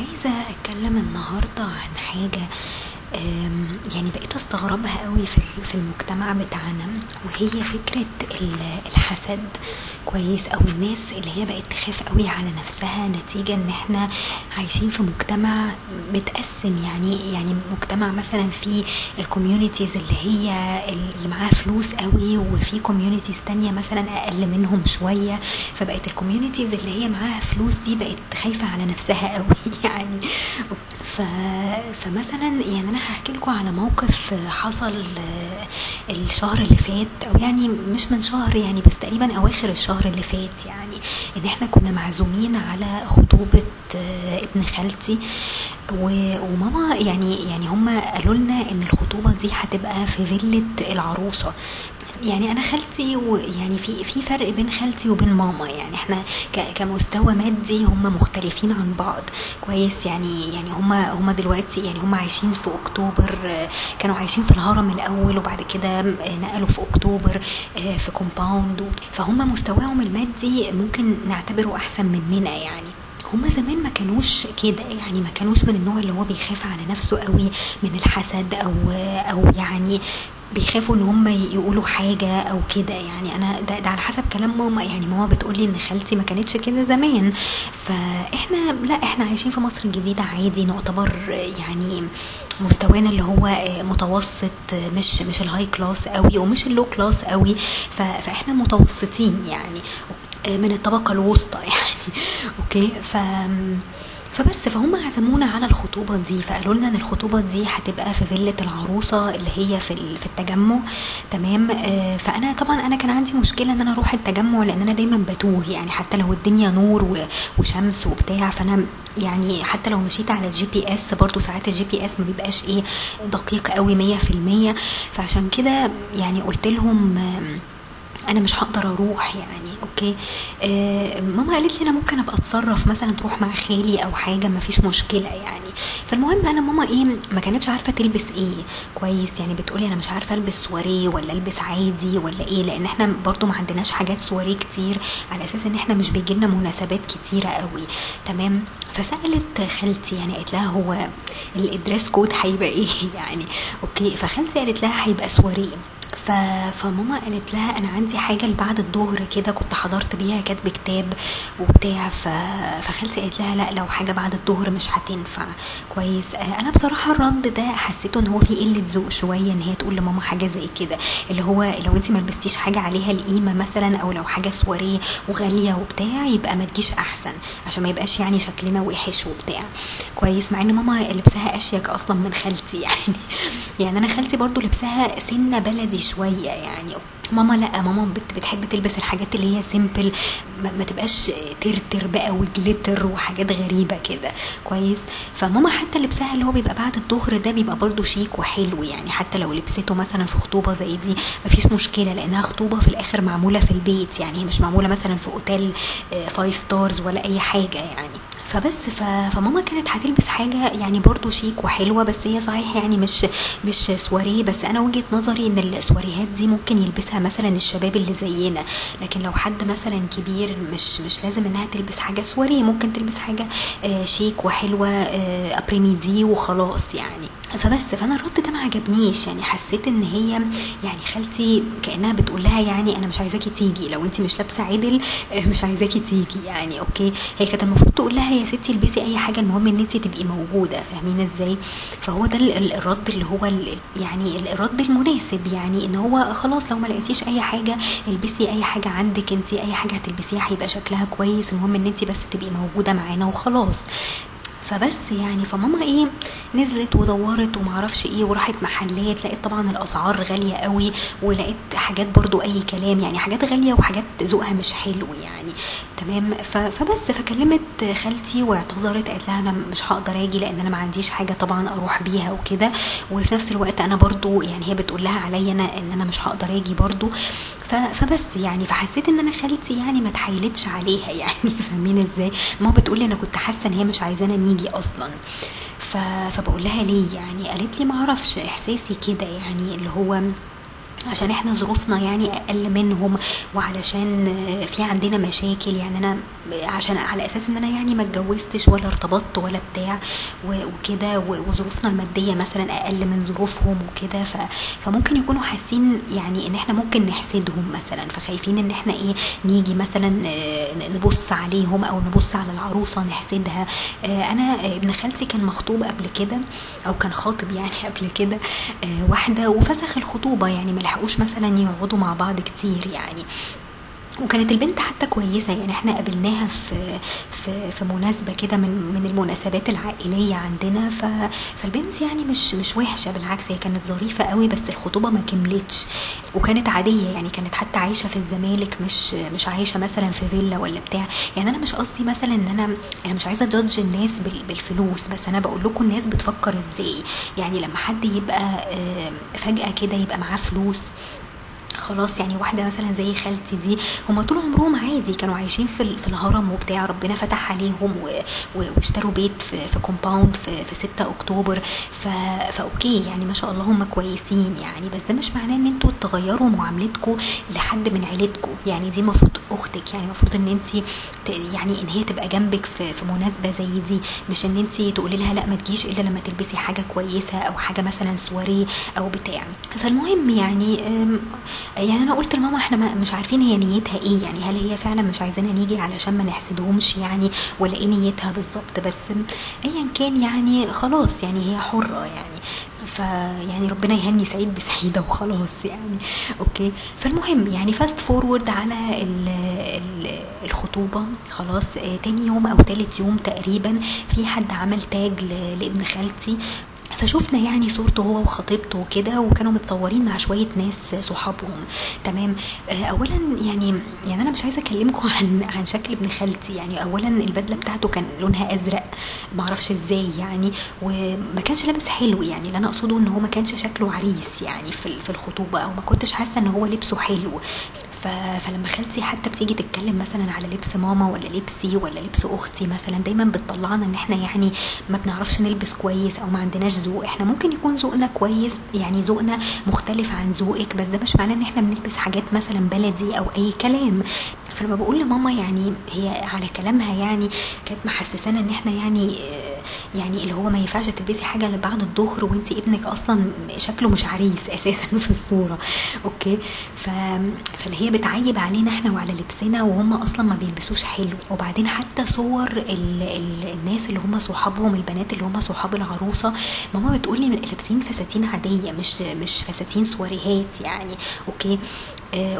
عايزة أتكلم النهاردة عن حاجة يعني بقيت أستغربها قوي في ال- في المجتمع بتاعنا. وهي فكرة ال- الحسد كويس أو الناس اللي هي بقت تخاف قوي على نفسها نتيجة إن إحنا عايشين في مجتمع متقسم. يعني يعني مجتمع مثلا في ال communities اللي هي اللي معاها فلوس قوي وفي communities تانية مثلا أقل منهم شوية. فبقت الكوميونيتيز اللي هي معاها فلوس دي بقت خايفة على نفسها قوي. يعني ف... فمثلا يعني أنا هحكي لكم على موقف حصل آه، الشهر اللي فات أو يعني مش من شهر يعني بس تقريبا أواخر الشهر اللي فات يعني إن إحنا كنا معزومين على خطوبة آه، ابن خالتي. وماما يعني يعني هم قالوا لنا إن الخطوبة دي هتبقى في فيلة العروسة. يعني أنا خالتي ويعني في في فرق بين خالتي وبين ماما. يعني إحنا كمستوى مادي هم مختلفين عن بعض. كويس يعني يعني هم هم دلوقتي يعني هم عايشين في أكتوبر كانوا عايشين في الهرم الأول وبعد كده نقلوا في أكتوبر آه، في كومباوند فهم مستواهم المادي ممكن نعتبره أحسن مننا يعني. هما زمان ما كانوش كده يعني ما كانوش من النوع اللي هو بيخاف على نفسه قوي من الحسد أو أو يعني بيخافوا إن هم يقولوا حاجة أو كده يعني. أنا ده, ده على حسب كلام ماما. يعني ماما بتقولي إن خالتي ما كانتش كده زمان. فإحنا لا إحنا عايشين في مصر الجديدة عادي نعتبر يعني مستوانا اللي هو متوسط مش مش ال high class قوي ومش ال low class قوي. فإحنا متوسطين يعني من الطبقة الوسطى يعني. okay؟ ف فبس فهم عزمونا على الخطوبة دي فقالوا لنا إن الخطوبة دي هتبقى في فيلة العروسة اللي هي في في التجمع. تمام؟ آه، فأنا طبعا أنا كان عندي مشكلة إن أنا أروح التجمع لأن أنا دايما بتوه يعني حتى لو الدنيا نور وشمس وبتاع فأنا يعني حتى لو مشيت على ال GPS برضو ساعات ال GPS ما بيبقاش إيه دقيق قوي مية في المية. فعشان كده يعني قلت لهم أنا مش هقدر أروح يعني. okay. آه ماما قالت لي أنا ممكن أبقى أتصرف مثلا تروح مع خالي أو حاجة ما فيش مشكلة يعني. فالمهم أنا ماما إيه ما كانتش عارفة تلبس إيه. كويس يعني بتقولي أنا مش عارفة ألبس سواريه ولا ألبس عادي ولا إيه لأن إحنا برضو ما عندناش حاجات سواريه كتير على أساس إن إحنا مش بيجيلنا مناسبات كتيرة قوي. تمام؟ فسألت خالتي يعني قالت لها هو ال- ال dress code هيبقى إيه يعني. okay. فخالتي قالت لها هيبقى سواريه. ف... فماما قالت لها أنا عندي حاجة لبعد الظهر كده كنت حضرت بيها كاتب كتاب وبتاع. فخالتي قالت لها لا لو حاجة بعد الظهر مش هتنفع. كويس. آه، أنا بصراحة الرد ده حسيته إن هو في قلة ذوق شوية إن هي تقول لماما حاجة زي كده. اللي هو لو انت ما لبستيش حاجة عليها القيمة مثلا أو لو حاجة سواريه وغالية وبتاع يبقى ما تجيش أحسن عشان ما يبقاش يعني شكلنا وحش وبتاع. كويس. مع إن ماما لبسها أشيك أصلا من خالتي يعني. يعني أنا خالتي برضو لبسها سنة بلدي شوية يعني. ماما لا ماما بت- بتحب تلبس الحاجات اللي هي simple ما, ما تبقاش ترتر بقى و glitter وحاجات غريبة كده. كويس؟ فماما حتى لبسها اللي هو بيبقى بعد الظهر ده بيبقى برضو شيك وحلو يعني حتى لو لبسته مثلا في خطوبة زي دي مفيش مشكلة لأنها خطوبة في الآخر معمولة في البيت يعني مش معمولة مثلا في أوتيل five stars ولا أي حاجة يعني. فبس ف... فماما كانت هتلبس حاجة يعني برضو شيك وحلوة بس هي صحيح يعني مش مش سواريه. بس أنا وجهة نظري إن السواريهات دي ممكن يلبسها مثلا الشباب اللي زينا. لكن لو حد مثلا كبير مش مش لازم إنها تلبس حاجة سواريه. ممكن تلبس حاجة آه، شيك وحلوة آه، ابريميدي وخلاص يعني. فبس فأنا الرد ده ما عجبنيش. يعني حسيت إن هي يعني خالتي كأنها بتقول لها يعني أنا مش عايزاكي تيجي لو انت مش لابسة عدل آه، مش عايزاكي تيجي. يعني okay. هي كانت المفروض تقول لها يا ستي البسي أي حاجة المهم إن انت تبقي موجودة. فاهمين إزاي؟ فهو ده ال- ال- الرد اللي هو يعني ال- الرد المناسب. يعني إن هو خلاص لو ما لقيتيش أي حاجة البسي أي حاجة عندك انت أي حاجة هتلبسيها هيبقى شكلها كويس. المهم إن انت بس تبقي موجودة معانا وخلاص. فبس يعني فماما إيه نزلت ودورت ومعرفش إيه وراحت محلات لقيت طبعا الأسعار غالية قوي ولقيت حاجات برضو أي كلام يعني حاجات غالية وحاجات ذوقها مش حلو يعني. تمام؟ فبس فكلمت خالتي واعتذرت قالت لها أنا مش هقدر آجي لأن أنا ما عنديش حاجة طبعا أروح بيها وكده. وفي نفس الوقت أنا برضو يعني هي بتقول لها عليا أنا إن أنا مش هقدر آجي برضو. فبس يعني فحسيت إن أنا خالتي يعني ما اتحايلتش عليها يعني. فاهمين إزاي؟ ماما بتقول لي أنا كنت حاسة إن هي مش عايزانا نيجي أصلا. ف... فبقول لها ليه يعني قالت لي ما أعرفش إحساسي كده يعني اللي هو عشان إحنا ظروفنا يعني أقل منهم وعلشان في عندنا مشاكل. يعني أنا عشان على أساس إن أنا يعني ما اتجوزتش ولا ارتبطت ولا بتاع وكده وظروفنا المادية مثلا أقل من ظروفهم وكده. فممكن يكونوا حاسين يعني إن إحنا ممكن نحسدهم مثلا. فخايفين إن إحنا إيه نيجي مثلا نبص عليهم أو نبص على العروسة نحسدها. أنا ابن خالتي كان مخطوب قبل كده أو كان خاطب يعني قبل كده واحدة وفسخ الخطوبة. يعني ملحقوش مثلا يقعدوا مع بعض كتير يعني. وكانت البنت حتى كويسة يعني إحنا قابلناها في في في مناسبة كده من من المناسبات العائلية عندنا ف فالبنت يعني مش مش وحشة بالعكس هي كانت ظريفة قوي بس الخطوبة ما كملتش. وكانت عادية يعني كانت حتى عايشة في الزمالك مش مش عايشة مثلا في فيلا ولا بتاع. يعني أنا مش قصدي مثلا إن أنا أنا مش عايزة judge الناس بالفلوس بس أنا بقول لكم الناس بتفكر إزاي. يعني لما حد يبقى فجأة كده يبقى معاه فلوس خلاص يعني واحدة مثلا زي خالتي دي هم طول عمرهم عادي كانوا عايشين في, في الهرم وبتاع ربنا فتح عليهم واشتروا بيت في, في compound في, في 6 أكتوبر. ف okay يعني ما شاء الله هم كويسين يعني بس ده مش معناه إن أنتوا تغيروا معاملتكم لحد من عيلتكم يعني دي المفروض أختك يعني المفروض إن انت يعني إن هي تبقى جنبك في, في مناسبة زي دي. مش إن انت تقولي لها لأ ما تجيش إلا لما تلبسي حاجة كويسة أو حاجة مثلا سواريه أو بتاع. فالمهم يعني يعني أنا قلت لماما إحنا مش عارفين هي نيتها إيه يعني هل هي فعلا مش عايزانا نيجي علشان ما نحسدهمش يعني ولا إيه نيتها بالظبط بس ايا كان يعني خلاص يعني هي حرة يعني. فيعني ربنا يهني سعيد بسعيدة وخلاص يعني. okay. فالمهم يعني fast forward على ال ال الخطوبة خلاص آه تاني يوم أو تالت يوم تقريبا في حد عمل tag لابن خالتي. فشفنا يعني صورته هو وخطيبته وكده وكانوا متصورين مع شوية ناس صحابهم. تمام؟ اولا يعني يعني أنا مش عايزة أكلمكم عن عن شكل ابن خالتي. يعني اولا البدلة بتاعته كان لونها أزرق معرفش إزاي يعني وما كانش لابس حلو يعني. اللي أنا أقصده إن هو ما كانش شكله عريس يعني في في الخطوبة أو ما كنتش حاسة إن هو لبسه حلو. فلما خالتي حتى بتيجي تتكلم مثلا على لبس ماما ولا لبسي ولا لبس أختي مثلا دايما بتطلعنا إن إحنا يعني ما بنعرفش نلبس كويس أو ما عندناش ذوق. إحنا ممكن يكون ذوقنا كويس يعني ذوقنا مختلف عن ذوقك بس ده مش معناه إن إحنا بنلبس حاجات مثلا بلدي أو أي كلام. فلما بقول لماما يعني هي على كلامها يعني كانت محسسانا إن إحنا يعني يعني اللي هو ما ينفعش تلبسي حاجة اللي بعد الظهر وانت ابنك أصلا شكله مش عريس أساسا في الصورة. أوكي؟ ف... فاللي هي بتعيب علينا إحنا وعلى لبسنا وهم أصلا ما بيلبسوش حلو. وبعدين حتى صور ال... ال... الناس اللي هم صحابهم البنات اللي هم صحاب العروسة ماما بتقولي لابسين فساتين عادية مش مش فساتين سواريهات يعني. okay؟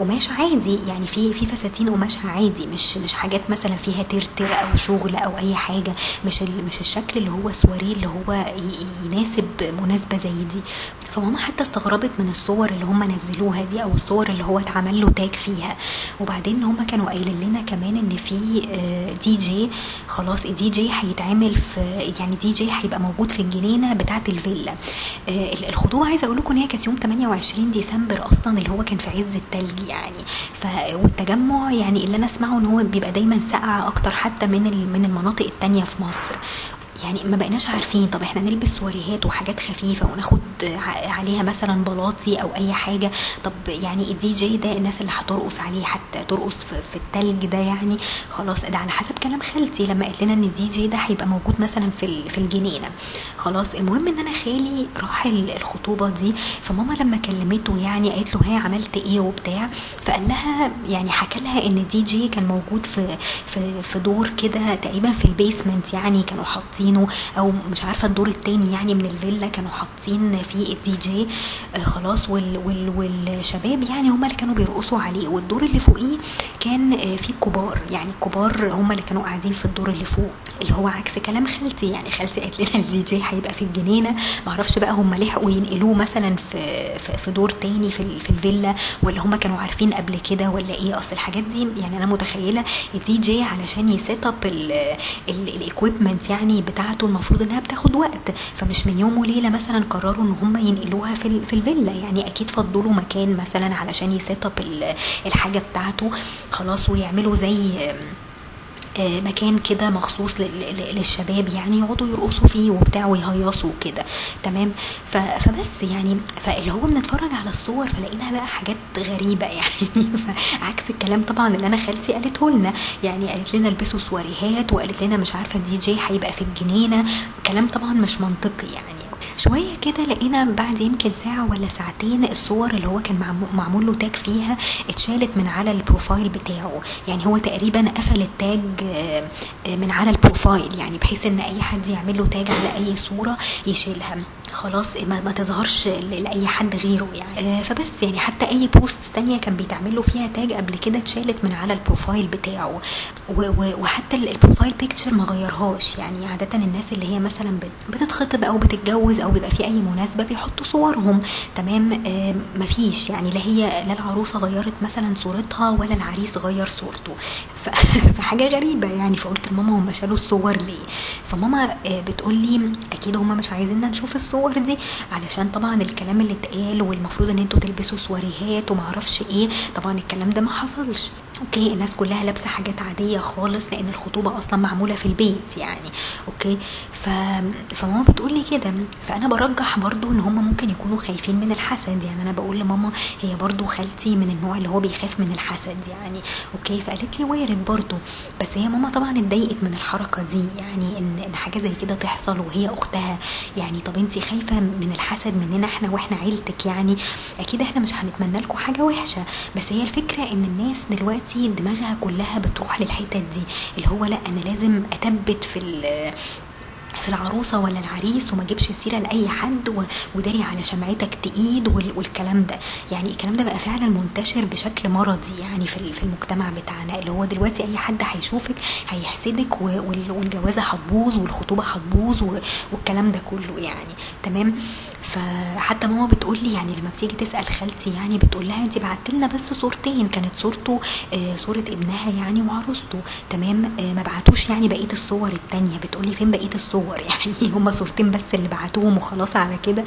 قماش عادي يعني في في فساتين قماشها عادي مش مش حاجات مثلا فيها ترتر أو شغل أو أي حاجة. مش مش الشكل اللي هو سواريه اللي هو يناسب مناسبة زي دي. فماما حتى استغربت من الصور اللي هم نزلوها دي أو الصور اللي هو اتعمل له tag فيها. وبعدين هم كانوا قايلين لنا كمان إن في دي جي خلاص الدي جي هيتعمل في يعني دي جي هيبقى موجود في الجنينة بتاعة الفيلا. الخطوبه عايزة أقول لكم إن هي كانت يوم 28 ديسمبر أصلا اللي هو كان في عز التلج يعني. ف والتجمع يعني اللي أنا أسمعه إن هو بيبقى دايما ساقع أكتر حتى من من المناطق التانية في مصر. يعني ما بقيناش عارفين. طب إحنا نلبس سواريهات وحاجات خفيفة وناخد عليها مثلا بلاطي أو أي حاجة. طب يعني الدي جي ده الناس اللي هترقص عليه حتى ترقص في, التلج ده يعني. خلاص ده على حسب كلام خالتي. لما قالت لنا إن الدي جي ده هيبقى موجود مثلا في في الجنينة. خلاص المهم إن أنا خالي راح الخطوبة دي. فماما لما كلمته يعني قالت له هي عملت إيه وبتاع؟ فقال لها يعني حكى لها إن الدي جي كان موجود في في في دور كده تقريبا في ال basement يعني. كانوا حاطين حاطينه أو مش عارفة الدور التاني يعني من الفيلا كانوا حاطين فيه الدي جي آه خلاص وال وال والشباب يعني هم اللي كانوا بيرقصوا عليه. والدور اللي فوقيه كان آه فيه كبار. يعني الكبار هم اللي كانوا قاعدين في الدور اللي فوق اللي هو عكس كلام خالتي. يعني خالتي قالت لنا الدي جي هيبقى في الجنينة. معرفش بقى هم لحقوا ينقلوه مثلا في في دور تاني في, في الفيلا ولا هم كانوا عارفين قبل كده ولا إيه؟ أصل الحاجات دي يعني أنا متخيلة الدي جي علشان ي set up ال equipment يعني بتاعته المفروض إنها بتاخد وقت. فمش من يوم وليلة مثلا قرروا إن هم ينقلوها في في الفيلا. يعني أكيد فضلوا مكان مثلا علشان ي set up الحاجة بتاعته. خلاص ويعملوا زي مكان كده مخصوص لل- لل- للشباب يعني يقعدوا يرقصوا فيه وبتاع ويهيصوا كده تمام؟ فبس يعني فاللي هو بنتفرج على الصور فلقينا بقى حاجات غريبة يعني. عكس الكلام طبعا اللي أنا خالتي قالته لنا. يعني قالت لنا البسوا سواريهات وقالت لنا مش عارفة دي جي هيبقى في الجنينة. كلام طبعا مش منطقي يعني. شوية كده لقينا بعد يمكن ساعة ولا ساعتين الصور اللي هو كان معمو- معمول له تاج فيها اتشالت من على ال profile بتاعه. يعني هو تقريبا قفل ال tag آه، آه، من على ال profile. يعني بحيث إن أي حد يعمل له tag على أي صورة يشيلها. خلاص ما, ما تظهرش لأي حد غيره يعني. آه، فبس يعني حتى أي post تانية كان بيتعمل له فيها tag قبل كده اتشالت من على ال profile بتاعه. وحتى ال- ال profile picture ما غيرهاش. يعني عادة الناس اللي هي مثلا بت- بتتخطب أو بتتجوز أو بيبقى في أي مناسبة بيحطوا صورهم. تمام؟ آه، مفيش. يعني لا هي لا العروسة غيرت مثلا صورتها ولا العريس غير صورته. فحاجة غريبة يعني. فقلت لماما هم شالوا الصور ليه؟ فماما آه، بتقول لي أكيد هم مش عايزيننا نشوف الصور. دي علشان طبعا الكلام اللي اتقال والمفروض إن أنتوا تلبسوا سواريهات ومعرفش إيه. طبعا الكلام ده ما حصلش. okay الناس كلها لابسة حاجات عادية خالص لأن الخطوبة أصلا معمولة في البيت يعني okay؟ ف... فماما بتقول لي كده فأنا برجح برضو إن هم ممكن يكونوا خايفين من الحسد يعني أنا بقول لماما هي برضو خالتي من النوع اللي هو بيخاف من الحسد يعني أوكي؟ فقالت لي وارد برضو بس هي ماما طبعا اتضايقت من الحركة دي يعني إن إن حاجة زي كده تحصل وهي أختها يعني طب انت خايفة من الحسد مننا إحنا وإحنا عيلتك يعني؟ أكيد إحنا مش هنتمنى لكم حاجة وحشة بس هي الفكرة إن الناس دلوقتي دماغها كلها بتروح للحتت دي اللي هو لأ أنا لازم اثبت في في العروسة ولا العريس وما جيبش سيرة لأي حد وداري على شمعتك تقيد وال- والكلام ده. يعني الكلام ده بقى فعلا منتشر بشكل مرضي يعني في ال- في المجتمع بتاعنا اللي هو دلوقتي أي حد هيشوفك هيحسدك والجوازة هتبوظ والخطوبة هتبوظ والكلام ده كله يعني. تمام؟ فحتى ماما بتقول لي يعني لما بتيجي تسأل خالتي يعني بتقول لها انت بعت لنا بس صورتين كانت صورته آه صورة ابنها يعني وعروسته. تمام؟ آه ما بعتوش يعني بقية الصور التانية. بتقول لي فين بقية الصور؟ يعني هما صورتين بس اللي بعتوهم وخلاص على كده.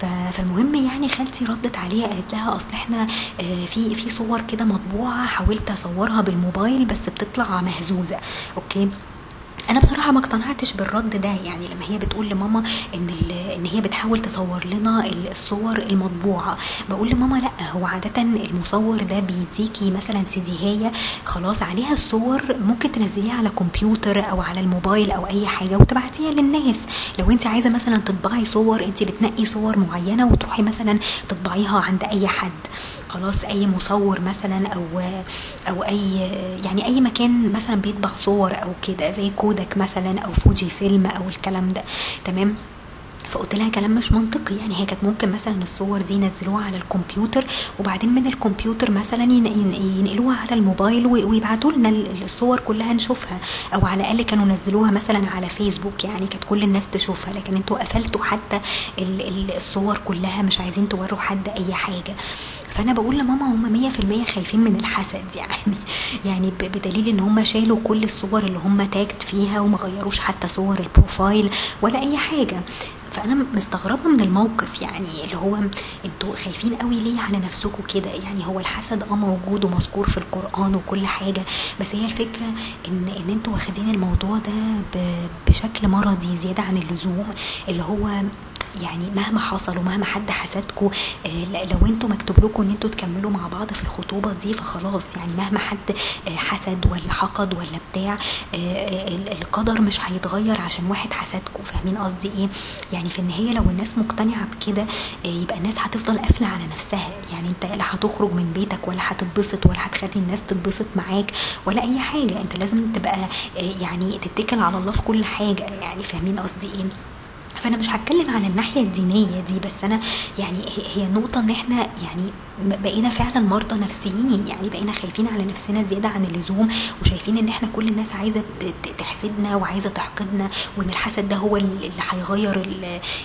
فالمهم يعني خالتي ردت عليها قالت لها أصل إحنا آه، في في صور كده مطبوعة حاولت أصورها بالموبايل بس بتطلع مهزوزة. أوكي؟ أنا بصراحة ما اقتنعتش بالرد ده يعني لما هي بتقول لماما إن إن هي بتحاول تصور لنا ال- الصور المطبوعة بقول لماما لأ هو عاده المصور ده بيديكي مثلا سيديهايه خلاص عليها الصور ممكن تنزليها على كمبيوتر أو على الموبايل أو أي حاجة وتبعتيها للناس. لو أنت عايزة مثلا تطبعي صور أنت بتنقي صور معينة وتروحي مثلا تطبعيها عند أي حد. خلاص أي مصور مثلا أو أو أي يعني أي مكان مثلا بيطبع صور أو كده زي كودك مثلا أو فوجي فيلم أو الكلام ده. تمام؟ فقلت لها كلام مش منطقي. يعني هي كانت ممكن مثلا الصور دي ينزلوها على الكمبيوتر وبعدين من الكمبيوتر مثلا ين- ين- ينقلوها على الموبايل ويبعتوا لنا ال- الصور كلها نشوفها. أو على الأقل كانوا نزلوها مثلا على فيسبوك. يعني كانت كل الناس تشوفها. لكن أنتوا قفلتوا حتى ال- ال- الصور كلها. مش عايزين توروا حد أي حاجة. فانا بقول لماما هم 100% خايفين من الحسد يعني. يعني بدليل ان هم شالوا كل الصور اللي هم تاجت فيها وما غيروش حتى صور البروفايل ولا اي حاجة. فانا مستغربة من الموقف يعني اللي هو أنتوا خايفين قوي ليه على نفسكم كده؟ يعني هو الحسد آه موجود ومذكور في القرآن وكل حاجة بس هي الفكرة ان ان أنتوا واخدين الموضوع ده بشكل مرضي زيادة عن اللزوم اللي هو يعني مهما حصل ومهما حد حسدكوا آه، لو أنتوا مكتوب لكم ان أنتوا تكملوا مع بعض في الخطوبة دي فخلاص يعني مهما حد آه، حسد ولا حقد ولا بتاع آه، ال- القدر مش هيتغير عشان واحد حسدكوا فاهمين قصدي إيه؟ يعني في النهاية لو الناس مقتنعة بكده يبقى الناس هتفضل قافلة على نفسها. يعني انت لا هتخرج من بيتك ولا هتتبسط ولا هتخلي الناس تتبسط معاك ولا أي حاجة. انت لازم تبقى يعني تتكل على الله في كل حاجة. يعني فاهمين قصدي إيه؟ فأنا مش هتكلم عن الناحية الدينية دي بس أنا يعني هي- نقطة إن إحنا يعني بقينا فعلا مرضى نفسيين يعني بقينا خايفين على نفسنا زيادة عن اللزوم وشايفين إن إحنا كل الناس عايزة تحسدنا وعايزة تحقدنا وإن الحسد ده هو اللي هيغير ال-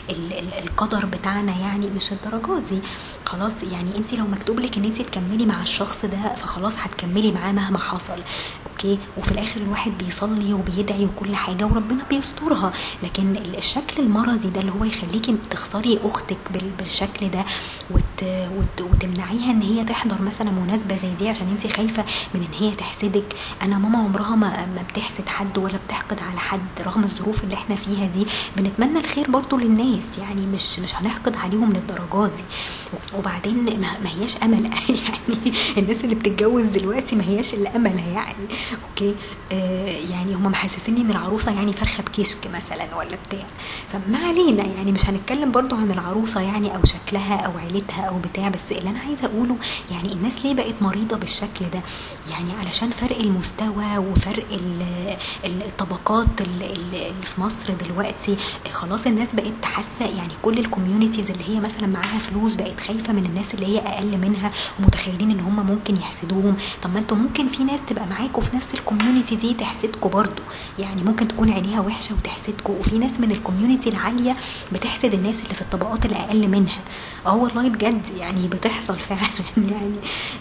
ال- ال- القدر بتاعنا يعني مش الدرجات دي. خلاص يعني انت لو مكتوب لك إن انت تكملي مع الشخص ده فخلاص هتكملي معاه مهما حصل أوكي؟ وفي الآخر الواحد بيصلي وبيدعي وكل حاجة وربنا بيسترها لكن ال- الشكل المرضي ده اللي هو يخليكي تخسري أختك بال- بالشكل ده وت وتمنعيها إن هي تحضر مثلا مناسبة زي دي عشان انت خايفة من إن هي تحسدك. أنا ماما عمرها ما ما بتحسد حد ولا بتحقد على حد رغم الظروف اللي إحنا فيها دي. بنتمنى الخير برضو للناس يعني مش مش هنحقد عليهم للدرجات دي. وبعدين ما, ما هياش أمل. يعني الناس اللي بتتجوز دلوقتي ما هياش الا املها يعني. أوكي؟ آه يعني هم محسسيني إن العروسة يعني فرخه بكشك مثلا ولا بتاع. فما علينا يعني مش هنتكلم برضو عن العروسة يعني أو شكلها أو عيلتها أو بتاع بس اللي أنا عايزة أقوله يعني الناس ليه بقت مريضة بالشكل ده؟ يعني علشان فرق المستوى وفرق الطبقات اللي في مصر دلوقتي. خلاص الناس بقت حاسة يعني كل ال communities اللي هي مثلا معاها فلوس بقت خايفة من الناس اللي هي أقل منها ومتخيلين إن هم ممكن يحسدوهم. طب ما أنتوا ممكن في ناس تبقى معاكوا في نفس ال community دي تحسدكوا برضو. يعني ممكن تكون عينيها وحشة وتحسدكوا. وفي ناس من ال community العالية بتحسد الناس اللي في الطبقات الأقل منها. آه والله بجد يعني بتحصل فعلا. يعني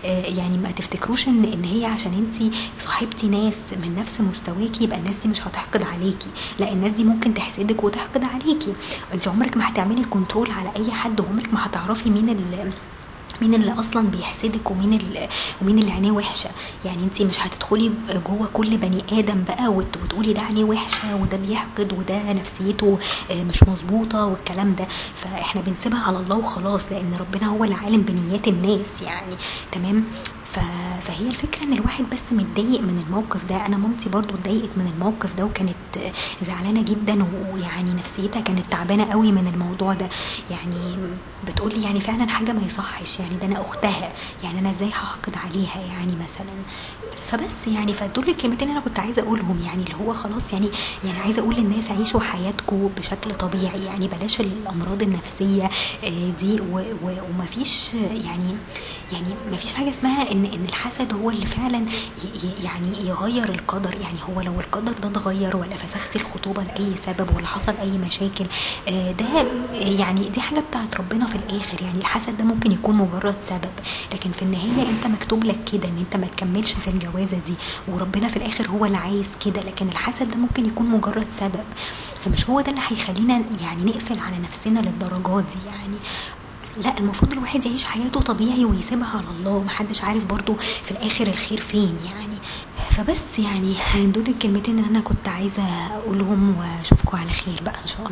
آه يعني ما تفتكروش إن إن هي عشان أنت صاحبتي ناس من نفس مستواكي يبقى الناس دي مش هتحقد عليكي. لا الناس دي ممكن تحسدك وتحقد عليكي. انت عمرك ما هتعملي كنترول على أي حد وعمرك ما هتعرفي مين اللي مين اللي أصلا بيحسدك ومين اللي ومين اللي عينيه وحشة؟ يعني انت مش هتدخلي جوه كل بني آدم بقى وتقولي ده عينيه وحشة وده بيحقد وده نفسيته مش مظبوطة والكلام ده. فإحنا بنسيبها على الله وخلاص لأن ربنا هو العالم بنيات الناس يعني. تمام؟ فهي الفكرة إن الواحد بس متضايق من الموقف ده. أنا مامتي برضو اتضايقت من الموقف ده وكانت زعلانة جدا ويعني نفسيتها كانت تعبانة قوي من الموضوع ده. يعني بتقولي يعني فعلا حاجة ما يصحش. يعني ده أنا أختها. يعني أنا إزاي هحقد عليها يعني مثلا؟ فبس يعني فدول الكلمتين اللي أنا كنت عايزة أقولهم. يعني اللي هو خلاص يعني يعني عايزة أقول للناس عيشوا حياتكم بشكل طبيعي. يعني بلاش الأمراض النفسية دي ومفيش يعني يعني مفيش حاجة اسمها ان إن الحسد هو اللي فعلا يعني يغير القدر. يعني هو لو القدر ده اتغير ولا فسختي الخطوبة لأي سبب ولا حصل أي مشاكل ده يعني دي حاجة بتاعت ربنا في الآخر. يعني الحسد ده ممكن يكون مجرد سبب لكن في النهاية أنت مكتوب لك كده إن أنت ما تكملش في الجوازة دي وربنا في الآخر هو اللي عايز كده. لكن الحسد ده ممكن يكون مجرد سبب. فمش هو ده اللي هيخلينا يعني نقفل على نفسنا للدرجات دي يعني. لا المفروض الواحد يعيش حياته طبيعي ويسيبها على الله محدش عارف برضو في الآخر الخير فين يعني. فبس يعني دول الكلمتين اللي أنا كنت عايزة أقولهم واشوفكم على خير بقى إن شاء الله.